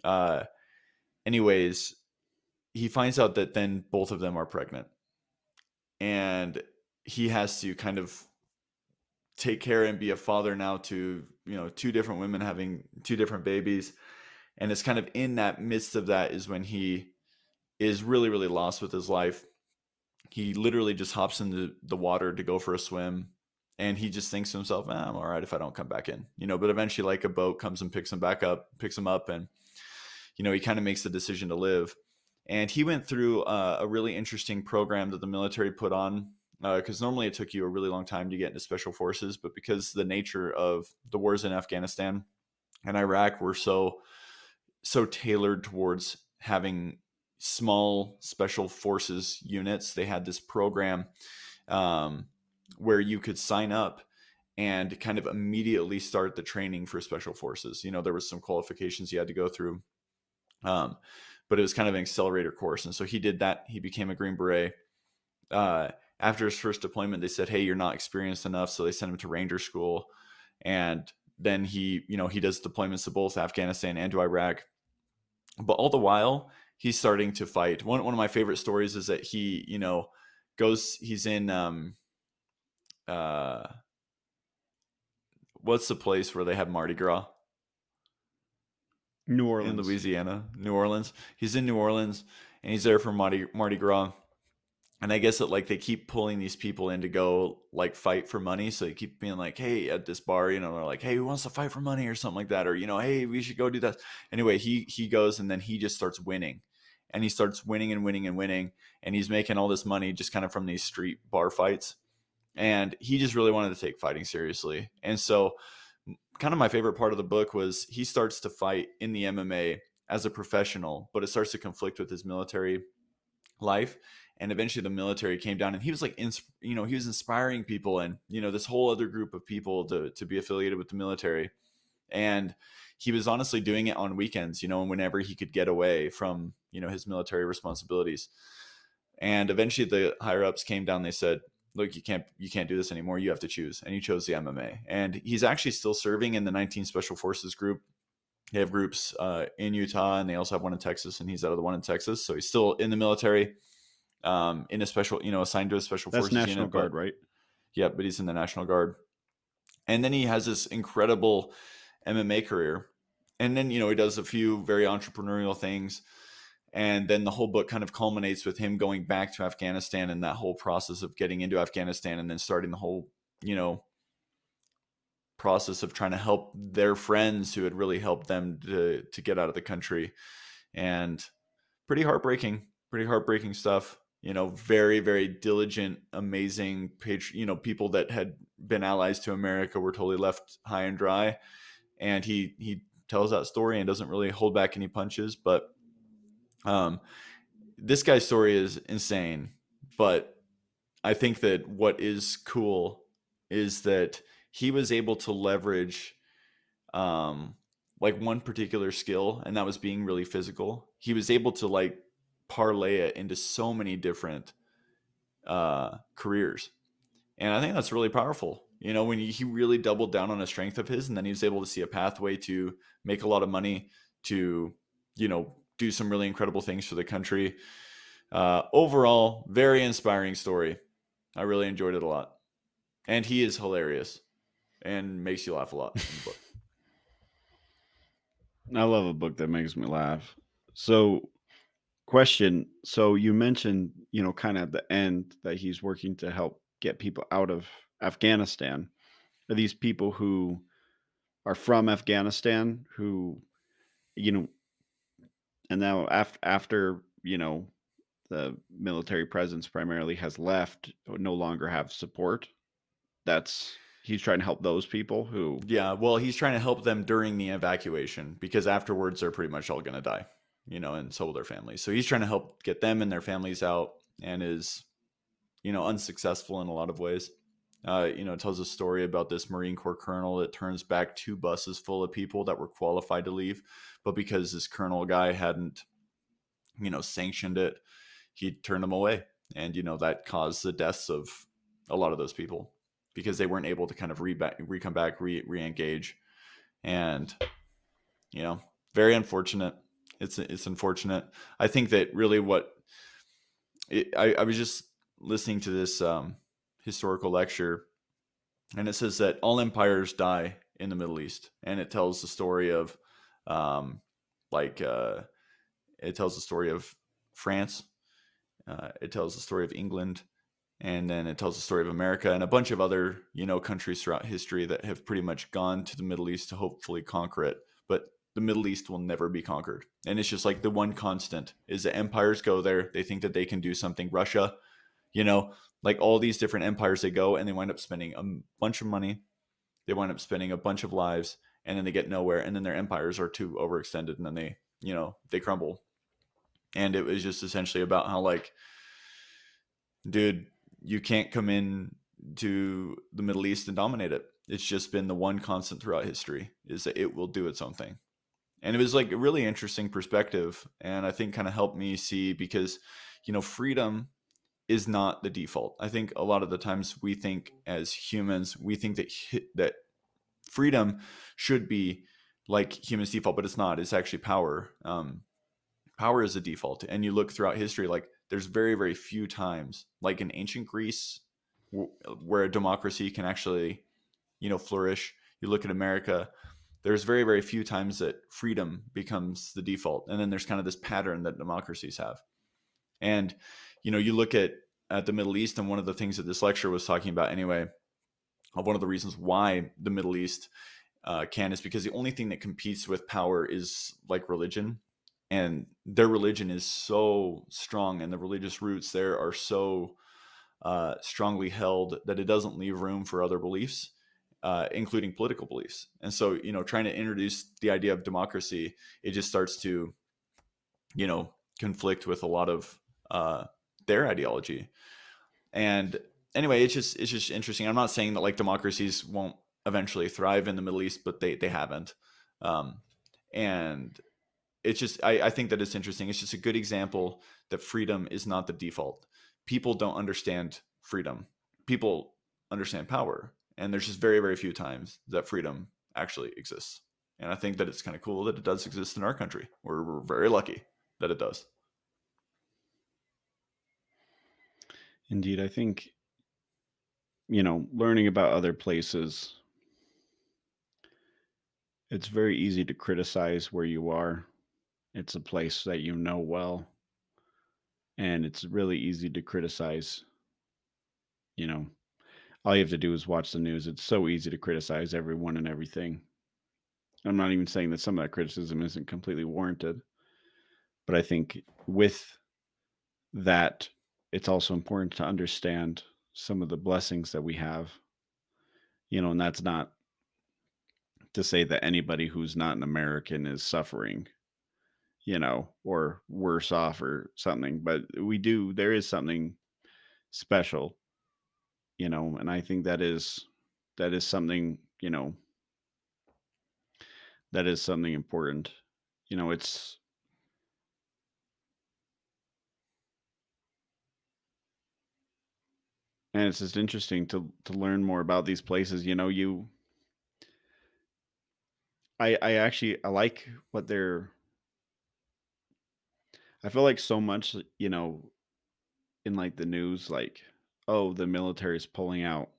Speaker 1: uh anyways he finds out that then both of them are pregnant. And he has to kind of take care and be a father now to you know two different women having two different babies. And it's kind of in that midst of that is when he is really really lost with his life. He literally just hops into the water to go for a swim and he just thinks to himself eh, i'm all right if i don't come back in you know but eventually like a boat comes and picks him back up picks him up and you know he kind of makes the decision to live. And he went through uh, a really interesting program that the military put on because uh, normally it took you a really long time to get into special forces but because the nature of the wars in afghanistan and iraq were so so tailored towards having small special forces units they had this program um, where you could sign up and kind of immediately start the training for special forces you know there was some qualifications you had to go through um, but it was kind of an accelerator course. And so he did that. He became a Green Beret. Uh, after his first deployment, they said, "Hey, you're not experienced enough," so they sent him to Ranger School. And then he, you know, he does deployments to both Afghanistan and to Iraq. But all the while, he's starting to fight. One one of my favorite stories is that he, you know, goes. He's in um, uh, what's the place where they have Mardi Gras?
Speaker 2: New Orleans.
Speaker 1: in Louisiana, New Orleans. He's in New Orleans and he's there for Mardi, Mardi Gras. And I guess that like they keep pulling these people in to go like fight for money. So they keep being like, hey, at this bar, you know, they're like, hey, who wants to fight for money or something like that? Or, you know, hey, we should go do that. Anyway, he he goes and then he just starts winning. And he starts winning and winning and winning. And he's making all this money just kind of from these street bar fights. And he just really wanted to take fighting seriously. And so kind of my favorite part of the book was he starts to fight in the MMA as a professional, but it starts to conflict with his military life. And eventually the military came down and he was like, you know, he was inspiring people and, you know, this whole other group of people to, to be affiliated with the military. And he was honestly doing it on weekends, you know, and whenever he could get away from, you know, his military responsibilities. And eventually the higher ups came down, they said, look, you can't you can't do this anymore. You have to choose, and he chose the MMA. And he's actually still serving in the 19 Special Forces group. They have groups uh, in Utah, and they also have one in Texas, and he's out of the one in Texas, so he's still in the military, um, in a special, you know, assigned to a special
Speaker 2: That's
Speaker 1: forces
Speaker 2: National
Speaker 1: unit,
Speaker 2: Guard,
Speaker 1: but,
Speaker 2: right?
Speaker 1: Yeah, but he's in the National Guard, and then he has this incredible MMA career, and then you know he does a few very entrepreneurial things and then the whole book kind of culminates with him going back to Afghanistan and that whole process of getting into Afghanistan and then starting the whole, you know, process of trying to help their friends who had really helped them to to get out of the country. And pretty heartbreaking, pretty heartbreaking stuff. You know, very very diligent, amazing page, you know, people that had been allies to America were totally left high and dry. And he he tells that story and doesn't really hold back any punches, but um, this guy's story is insane, but I think that what is cool is that he was able to leverage um, like one particular skill, and that was being really physical. He was able to like parlay it into so many different uh, careers, and I think that's really powerful. You know, when he really doubled down on a strength of his, and then he was able to see a pathway to make a lot of money, to you know do some really incredible things for the country. Uh, overall, very inspiring story. I really enjoyed it a lot, and he is hilarious and makes you laugh a lot. *laughs*
Speaker 2: I love a book that makes me laugh. So, question. So, you mentioned, you know, kind of at the end that he's working to help get people out of Afghanistan. Are these people who are from Afghanistan who, you know, and now after after you know the military presence primarily has left, uh, no longer have support. That's he's trying to help those people who
Speaker 1: Yeah, well, he's trying to help them during the evacuation because afterwards they're pretty much all going to die, you know, and so will their families. So he's trying to help get them and their families out and is, you know, unsuccessful in a lot of ways. Uh, you know, it tells a story about this Marine Corps colonel that turns back two buses full of people that were qualified to leave, but because this colonel guy hadn't, you know, sanctioned it, he turned them away, and you know that caused the deaths of a lot of those people because they weren't able to kind of re, come back, re re-engage, and you know, very unfortunate. It's it's unfortunate. I think that really what it, I I was just listening to this um, historical lecture, and it says that all empires die in the Middle East, and it tells the story of, um, like, uh, it tells the story of France. Uh, it tells the story of England, and then it tells the story of America and a bunch of other, you know, countries throughout history that have pretty much gone to the Middle East to hopefully conquer it. The Middle East will never be conquered, and it's just like the one constant is that empires go there. They think that they can do something. Russia, you know, like all these different empires they go and they wind up spending a bunch of money. They wind up spending a bunch of lives and then they get nowhere and then their empires are too overextended and then they you know they crumble. And it was just essentially about how like dude you can't come in to the middle east and dominate it. It's just been the one constant throughout history is that it will do its own thing and it was like a really interesting perspective and i think kind of helped me see because you know freedom is not the default. I think a lot of the times we think as humans, we think that that freedom should be like humans default, but it's not. It's actually power. Um, power is a default, and you look throughout history, like there's very very few times, like in ancient Greece, where a democracy can actually, you know, flourish. You look at America. There's very very few times that freedom becomes the default, and then there's kind of this pattern that democracies have, and you know, you look at at the Middle East, and one of the things that this lecture was talking about anyway, of one of the reasons why the Middle East uh, can is because the only thing that competes with power is like religion, and their religion is so strong, and the religious roots there are so uh, strongly held that it doesn't leave room for other beliefs. Uh, including political beliefs. And so, you know, trying to introduce the idea of democracy, it just starts to, you know, conflict with a lot of uh, their ideology. And anyway, it's just it's just interesting. I'm not saying that like democracies won't eventually thrive in the Middle East, but they they haven't. Um, and it's just I, I think that it's interesting. It's just a good example that freedom is not the default. People don't understand freedom. People understand power. And there's just very, very few times that freedom actually exists. And I think that it's kind of cool that it does exist in our country. We're, we're very lucky that it does.
Speaker 2: Indeed, I think you know, learning about other places it's very easy to criticize where you are. It's a place that you know well. And it's really easy to criticize. You know, all you have to do is watch the news. It's so easy to criticize everyone and everything. I'm not even saying that some of that criticism isn't completely warranted, but I think with that it's also important to understand some of the blessings that we have you know and that's not to say that anybody who's not an american is suffering you know or worse off or something but we do there is something special you know and i think that is that is something you know that is something important you know it's and it's just interesting to to learn more about these places you know you i i actually i like what they're i feel like so much you know in like the news like oh the military is pulling out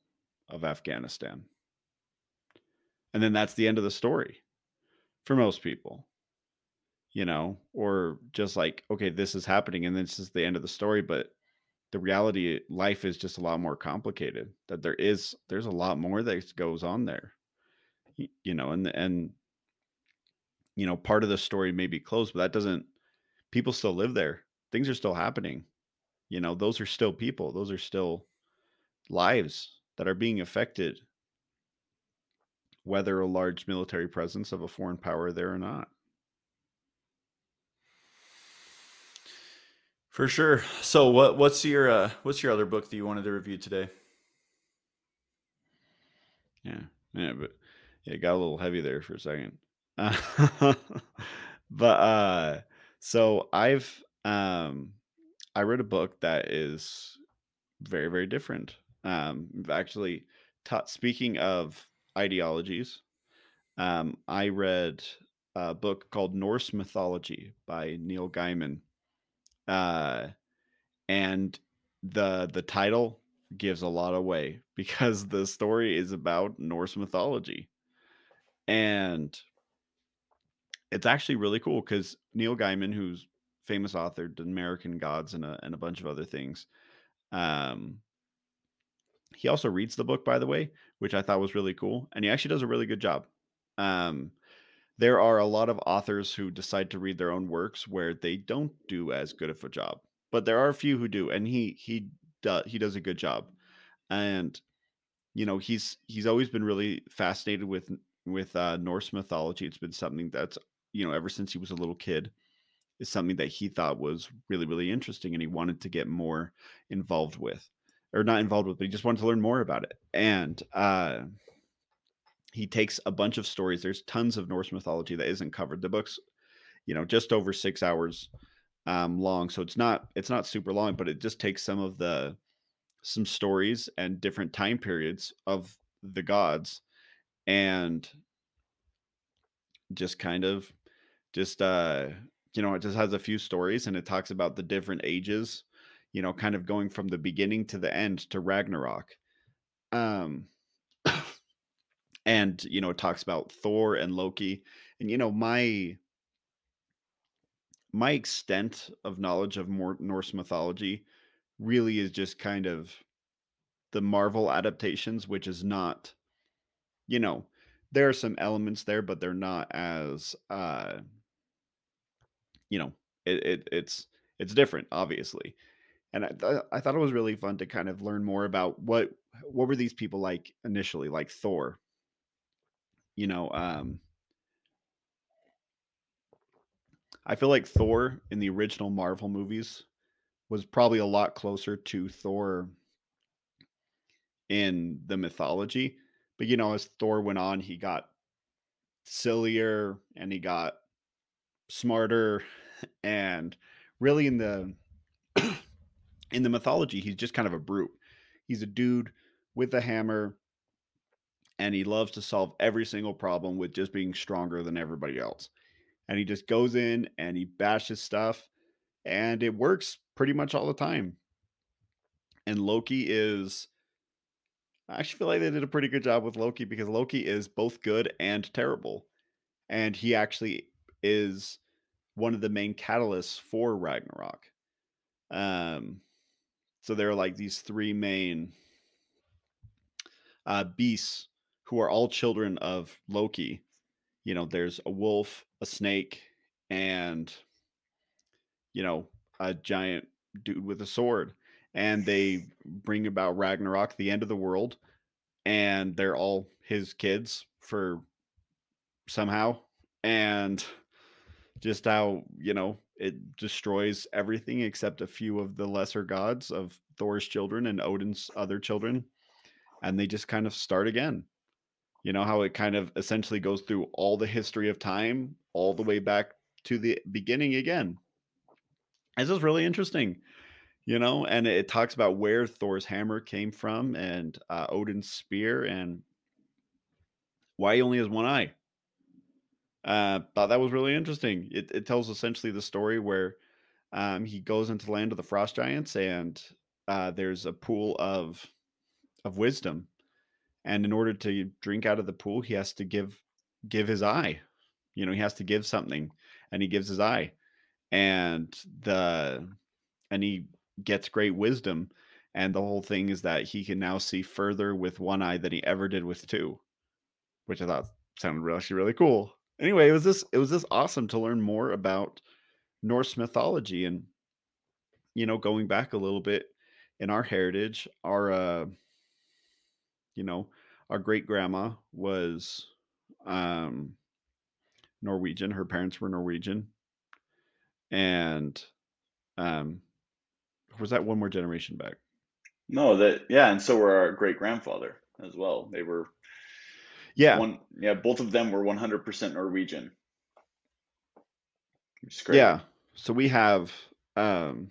Speaker 2: of afghanistan and then that's the end of the story for most people you know, or just like, okay, this is happening and this is the end of the story, but the reality life is just a lot more complicated. That there is there's a lot more that goes on there. You know, and and you know, part of the story may be closed, but that doesn't people still live there. Things are still happening. You know, those are still people. Those are still lives that are being affected, whether a large military presence of a foreign power there or not.
Speaker 1: For sure. So what what's your uh what's your other book that you wanted to review today?
Speaker 2: Yeah. Yeah, but yeah, it got a little heavy there for a second. Uh, *laughs* but uh so I've um I read a book that is very, very different. Um actually taught speaking of ideologies, um I read a book called Norse Mythology by Neil Gaiman. Uh and the the title gives a lot away *laughs* because the story is about Norse mythology. And it's actually really cool because Neil Gaiman, who's famous author, did American Gods and a, and a bunch of other things. Um, he also reads the book, by the way, which I thought was really cool, and he actually does a really good job. Um, there are a lot of authors who decide to read their own works where they don't do as good of a job, but there are a few who do, and he he does he does a good job. And you know he's he's always been really fascinated with with uh, Norse mythology. It's been something that's you know ever since he was a little kid is something that he thought was really really interesting, and he wanted to get more involved with, or not involved with, but he just wanted to learn more about it. And uh, he takes a bunch of stories. There's tons of Norse mythology that isn't covered. The book's you know just over six hours um, long, so it's not it's not super long, but it just takes some of the some stories and different time periods of the gods and just kind of just uh you know it just has a few stories and it talks about the different ages you know kind of going from the beginning to the end to ragnarok. Um *coughs* and you know it talks about thor and loki and you know my my extent of knowledge of more norse mythology really is just kind of the marvel adaptations which is not you know, there are some elements there, but they're not as uh, you know, it, it it's it's different, obviously. And I, th- I thought it was really fun to kind of learn more about what what were these people like initially, like Thor. You know, um, I feel like Thor in the original Marvel movies was probably a lot closer to Thor in the mythology. But you know, as Thor went on, he got sillier and he got smarter and really in the in the mythology he's just kind of a brute. He's a dude with a hammer and he loves to solve every single problem with just being stronger than everybody else. And he just goes in and he bashes stuff and it works pretty much all the time. And loki is i actually feel like they did a pretty good job with loki because loki is both good and terrible. And he actually is one of the main catalysts for ragnarok um So there are like these three main uh, beasts who are all children of Loki. You know, there's a wolf, a snake, and you know, a giant dude with a sword. And they bring about Ragnarok, the end of the world, and they're all his kids for somehow. And just how, you know, it destroys everything except a few of the lesser gods of Thor's children and Odin's other children and they just kind of start again. You know how it kind of essentially goes through all the history of time, all the way back to the beginning again. This is really interesting, you know, and it talks about where Thor's hammer came from and uh, Odin's spear and why he only has one eye. Uh, thought that was really interesting. It, it tells essentially the story where um, he goes into land of the frost giants and uh, there's a pool of of wisdom. And in order to drink out of the pool he has to give give his eye. You know he has to give something and he gives his eye. And the and he gets great wisdom. And the whole thing is that he can now see further with one eye than he ever did with two which i thought sounded actually really cool anyway it was this it was this awesome to learn more about norse mythology and you know going back a little bit in our heritage our uh you know our great grandma was um norwegian her parents were norwegian and um was that one more generation back
Speaker 1: No, that yeah, and so were our great grandfather as well. They were
Speaker 2: yeah
Speaker 1: one yeah, both of them were 100% Norwegian.
Speaker 2: Yeah so we have um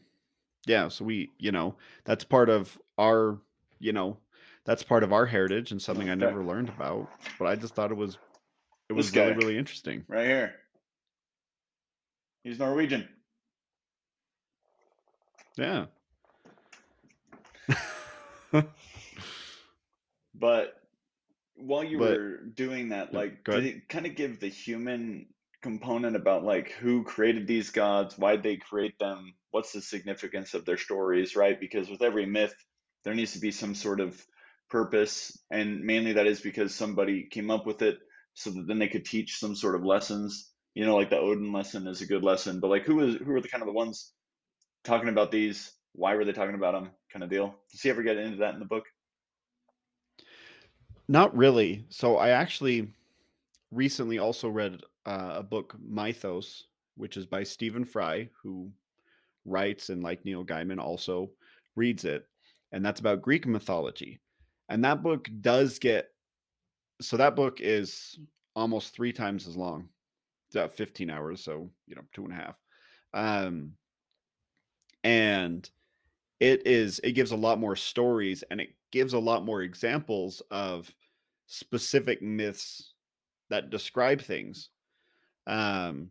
Speaker 2: yeah so we you know that's part of our you know that's part of our heritage and something i never learned about but i just thought it was it was really really interesting
Speaker 1: Right here. He's Norwegian.
Speaker 2: yeah *laughs*
Speaker 1: But while you
Speaker 2: But-
Speaker 1: were doing that, like,
Speaker 2: go
Speaker 1: did it kind of give the human component about like who created these gods, why'd they create them, what's the significance of their stories, right? Because with every myth, there needs to be some sort of purpose, and mainly that is because somebody came up with it so that then they could teach some sort of lessons. You know, like the Odin lesson is a good lesson, but like who is who are the kind of the ones talking about these? Why were they talking about them? Kind of deal. Does he ever get into that in the book?
Speaker 2: Not really. So I actually recently also read uh, a book, Mythos, which is by Stephen Fry, who writes and like Neil Gaiman also reads it, and that's about Greek mythology. And that book does get so that book is almost three times as long. It's about 15 hours, so you know, two and a half. Um and it is it gives a lot more stories and it gives a lot more examples of specific myths that describe things. Um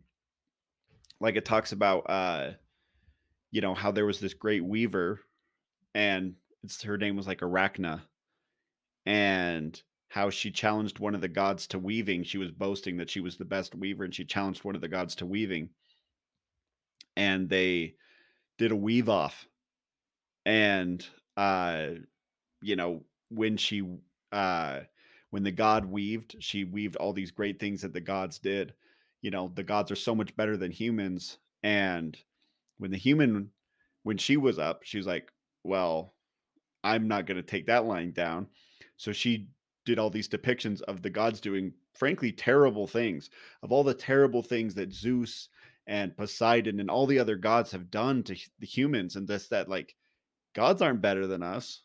Speaker 2: like it talks about uh you know how there was this great weaver and it's her name was like arachna and how she challenged one of the gods to weaving. She was boasting that she was the best weaver and she challenged one of the gods to weaving. And they did a weave off and uh you know when she uh when the god weaved she weaved all these great things that the gods did. You know the gods are so much better than humans and when the human when she was up she was like well i'm not going to take that line down. So she did all these depictions of the gods doing frankly terrible things. Of all the terrible things that zeus and poseidon and all the other gods have done to the humans and this that like gods aren't better than us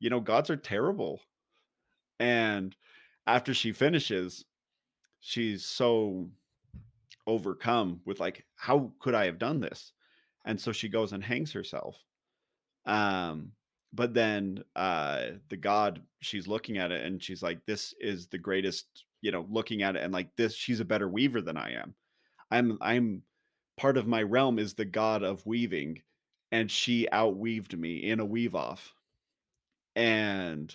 Speaker 2: you know gods are terrible. And after she finishes she's so overcome with like how could i have done this? And so she goes and hangs herself. Um but then uh the god she's looking at it and she's like this is the greatest you know looking at it and like this she's a better weaver than i am. I'm i'm part of my realm is the god of weaving and she outweaved me in a weave off and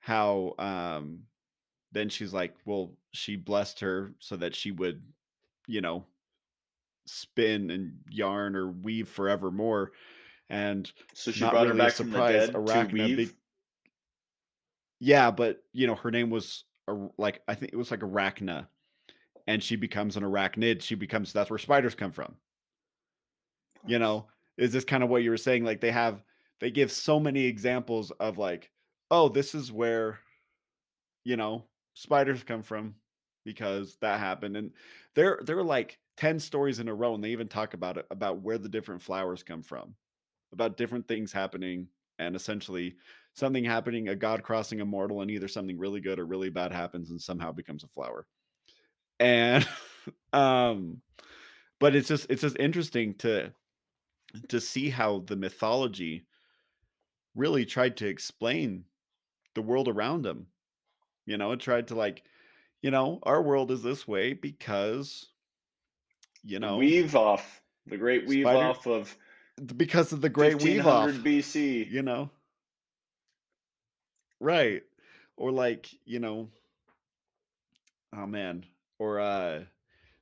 Speaker 2: how um then she's like well she blessed her so that she would you know spin and yarn or weave forevermore and
Speaker 1: So she brought her
Speaker 2: really a
Speaker 1: back from the
Speaker 2: surprise,
Speaker 1: dead to weave.
Speaker 2: big- yeah but you know her name was like i think it was like arachna and she becomes an arachnid she becomes that's where spiders come from. You know? Is this kind of what you were saying? Like they have they give so many examples of like oh this is where you know spiders come from because that happened and there there are like 10 stories in a row and they even talk about it about where the different flowers come from about different things happening and essentially something happening a god crossing a mortal and either something really good or really bad happens and somehow becomes a flower. And *laughs* um but it's just it's just interesting to to see how the mythology really tried to explain the world around them you know it tried to like you know our world is this way because you know
Speaker 1: weave off. The great weave
Speaker 2: Spider-
Speaker 1: off of
Speaker 2: because of the great weave off
Speaker 1: 1500 BC.
Speaker 2: you know right or like you know oh man or uh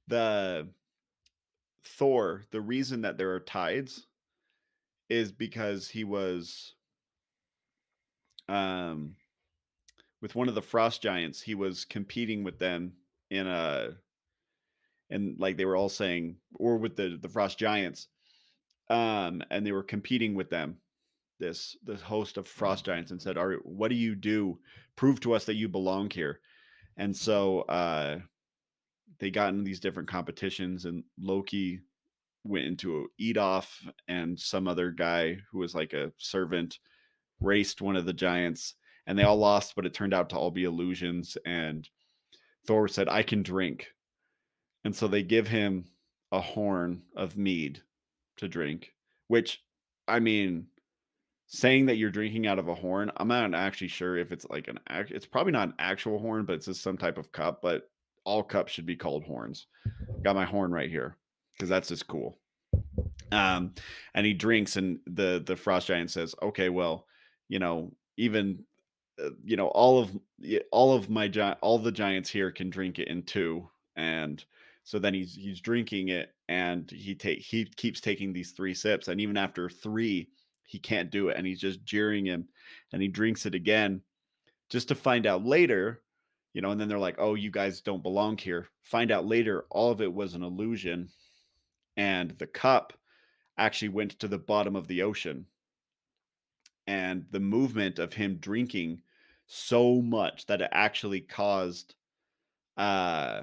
Speaker 2: the Thor, the reason that there are tides is because he was um with one of the frost giants, he was competing with them in a and like they were all saying or with the the frost giants um and they were competing with them this this host of frost giants and said are what do you do? Prove to us that you belong here. And so uh they got in these different competitions and loki went into a eat off and some other guy who was like a servant raced one of the giants and they all lost but it turned out to all be illusions and thor said i can drink. And so they give him a horn of mead to drink which i mean saying that you're drinking out of a horn i'm not actually sure if it's like an act it's probably not an actual horn but it's just some type of cup but all cups should be called horns. Got my horn right here because that's just cool. Um and he drinks and the the frost giant says okay well you know even uh, you know all of all of my all the giants here can drink it in two and so then he's he's drinking it and he take he keeps taking these three sips and even after three he can't do it and he's just jeering him and he drinks it again just to find out later you know and then they're like oh you guys don't belong here. Find out later all of it was an illusion and the cup actually went to the bottom of the ocean and the movement of him drinking so much that it actually caused uh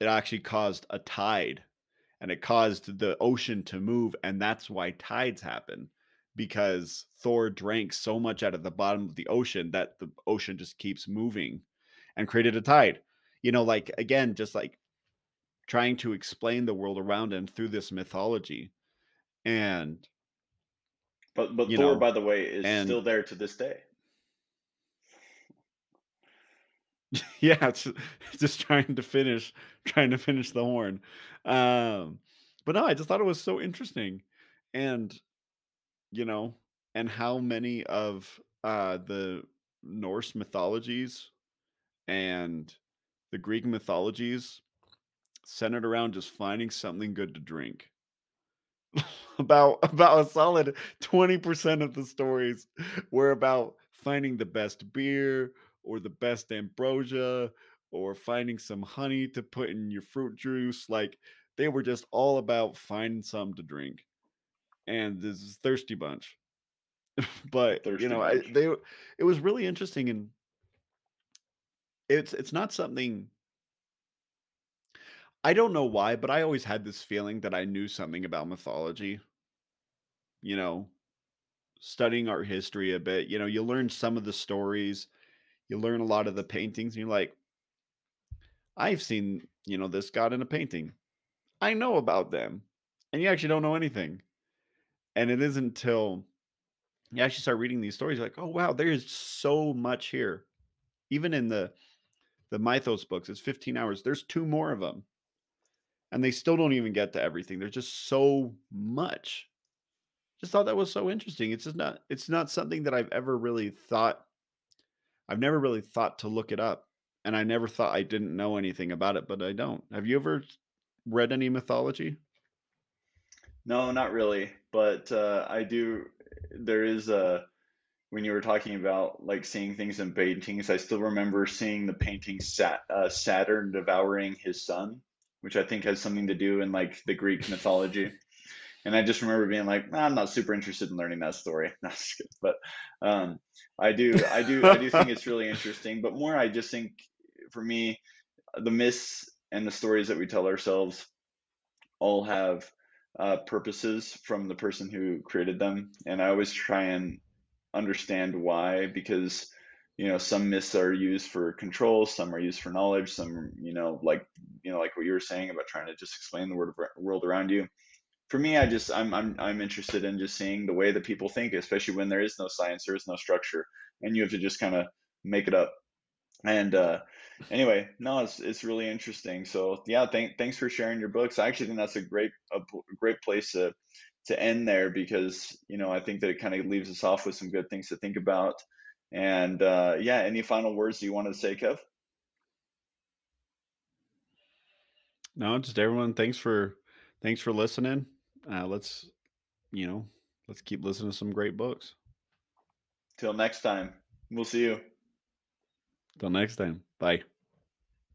Speaker 2: it actually caused a tide and it caused the ocean to move and that's why tides happen because Thor drank so much out of the bottom of the ocean that the ocean just keeps moving and created a tide. You know like again just like trying to explain the world around him through this mythology and
Speaker 1: But but Thor,
Speaker 2: know
Speaker 1: by the way, is
Speaker 2: and
Speaker 1: still there to this day. *laughs*
Speaker 2: yeah it's *laughs* just trying to finish trying to finish the horn. Um but no i just thought it was so interesting. And you know and how many of uh the norse mythologies and the greek mythologies centered around just finding something good to drink *laughs* about about a solid 20% of the stories were about finding the best beer or the best ambrosia or finding some honey to put in your fruit juice like they were just all about finding something to drink. And this is thirsty bunch. *laughs* But you
Speaker 1: Thirsty
Speaker 2: know I, they it was really interesting and it's it's not something i don't know why but i always had this feeling that i knew something about mythology you know studying art history a bit, you know, you learn some of the stories, you learn a lot of the paintings, and you're like, I've seen, you know, this god in a painting. I know about them. And you actually don't know anything. And it isn't until you actually start reading these stories, you're like, oh wow, there is so much here. Even in the the Mythos books, it's 15 hours. There's two more of them. And they still don't even get to everything. There's just so much. Just thought that was so interesting. It's just not it's not something that I've ever really thought I've never really thought to look it up, and I never thought I didn't know anything about it, but I don't. Have you ever read any mythology?
Speaker 1: No, not really. But uh, I do. There is a when you were talking about like seeing things in paintings. I still remember seeing the painting Sat, uh, Saturn devouring his son, which I think has something to do in like the Greek mythology. *laughs* And I just remember being like, "Nah, I'm not super interested in learning that story. *laughs* No. But um, I do, I do, I do think it's really interesting. But more, I just think for me, the myths and the stories that we tell ourselves all have uh, purposes from the person who created them, and I always try and understand why because you know some myths are used for control, some are used for knowledge, some you know like you know like what you were saying about trying to just explain the world around you for me, I just I'm I'm I'm interested in just seeing the way that people think, especially when there is no science, there is no structure, and you have to just kind of make it up. And uh, anyway, no, it's it's really interesting. So yeah, thank thanks for sharing your books. I actually think that's a great a great place to to end there because you know I think that it kind of leaves us off with some good things to think about. And uh, yeah, any final words you wanted to say, Kev?
Speaker 2: No, just everyone, thanks for thanks for listening. Uh, let's, you know, let's keep listening to some great books.
Speaker 1: Till next time, we'll see you.
Speaker 2: Till next time. Bye.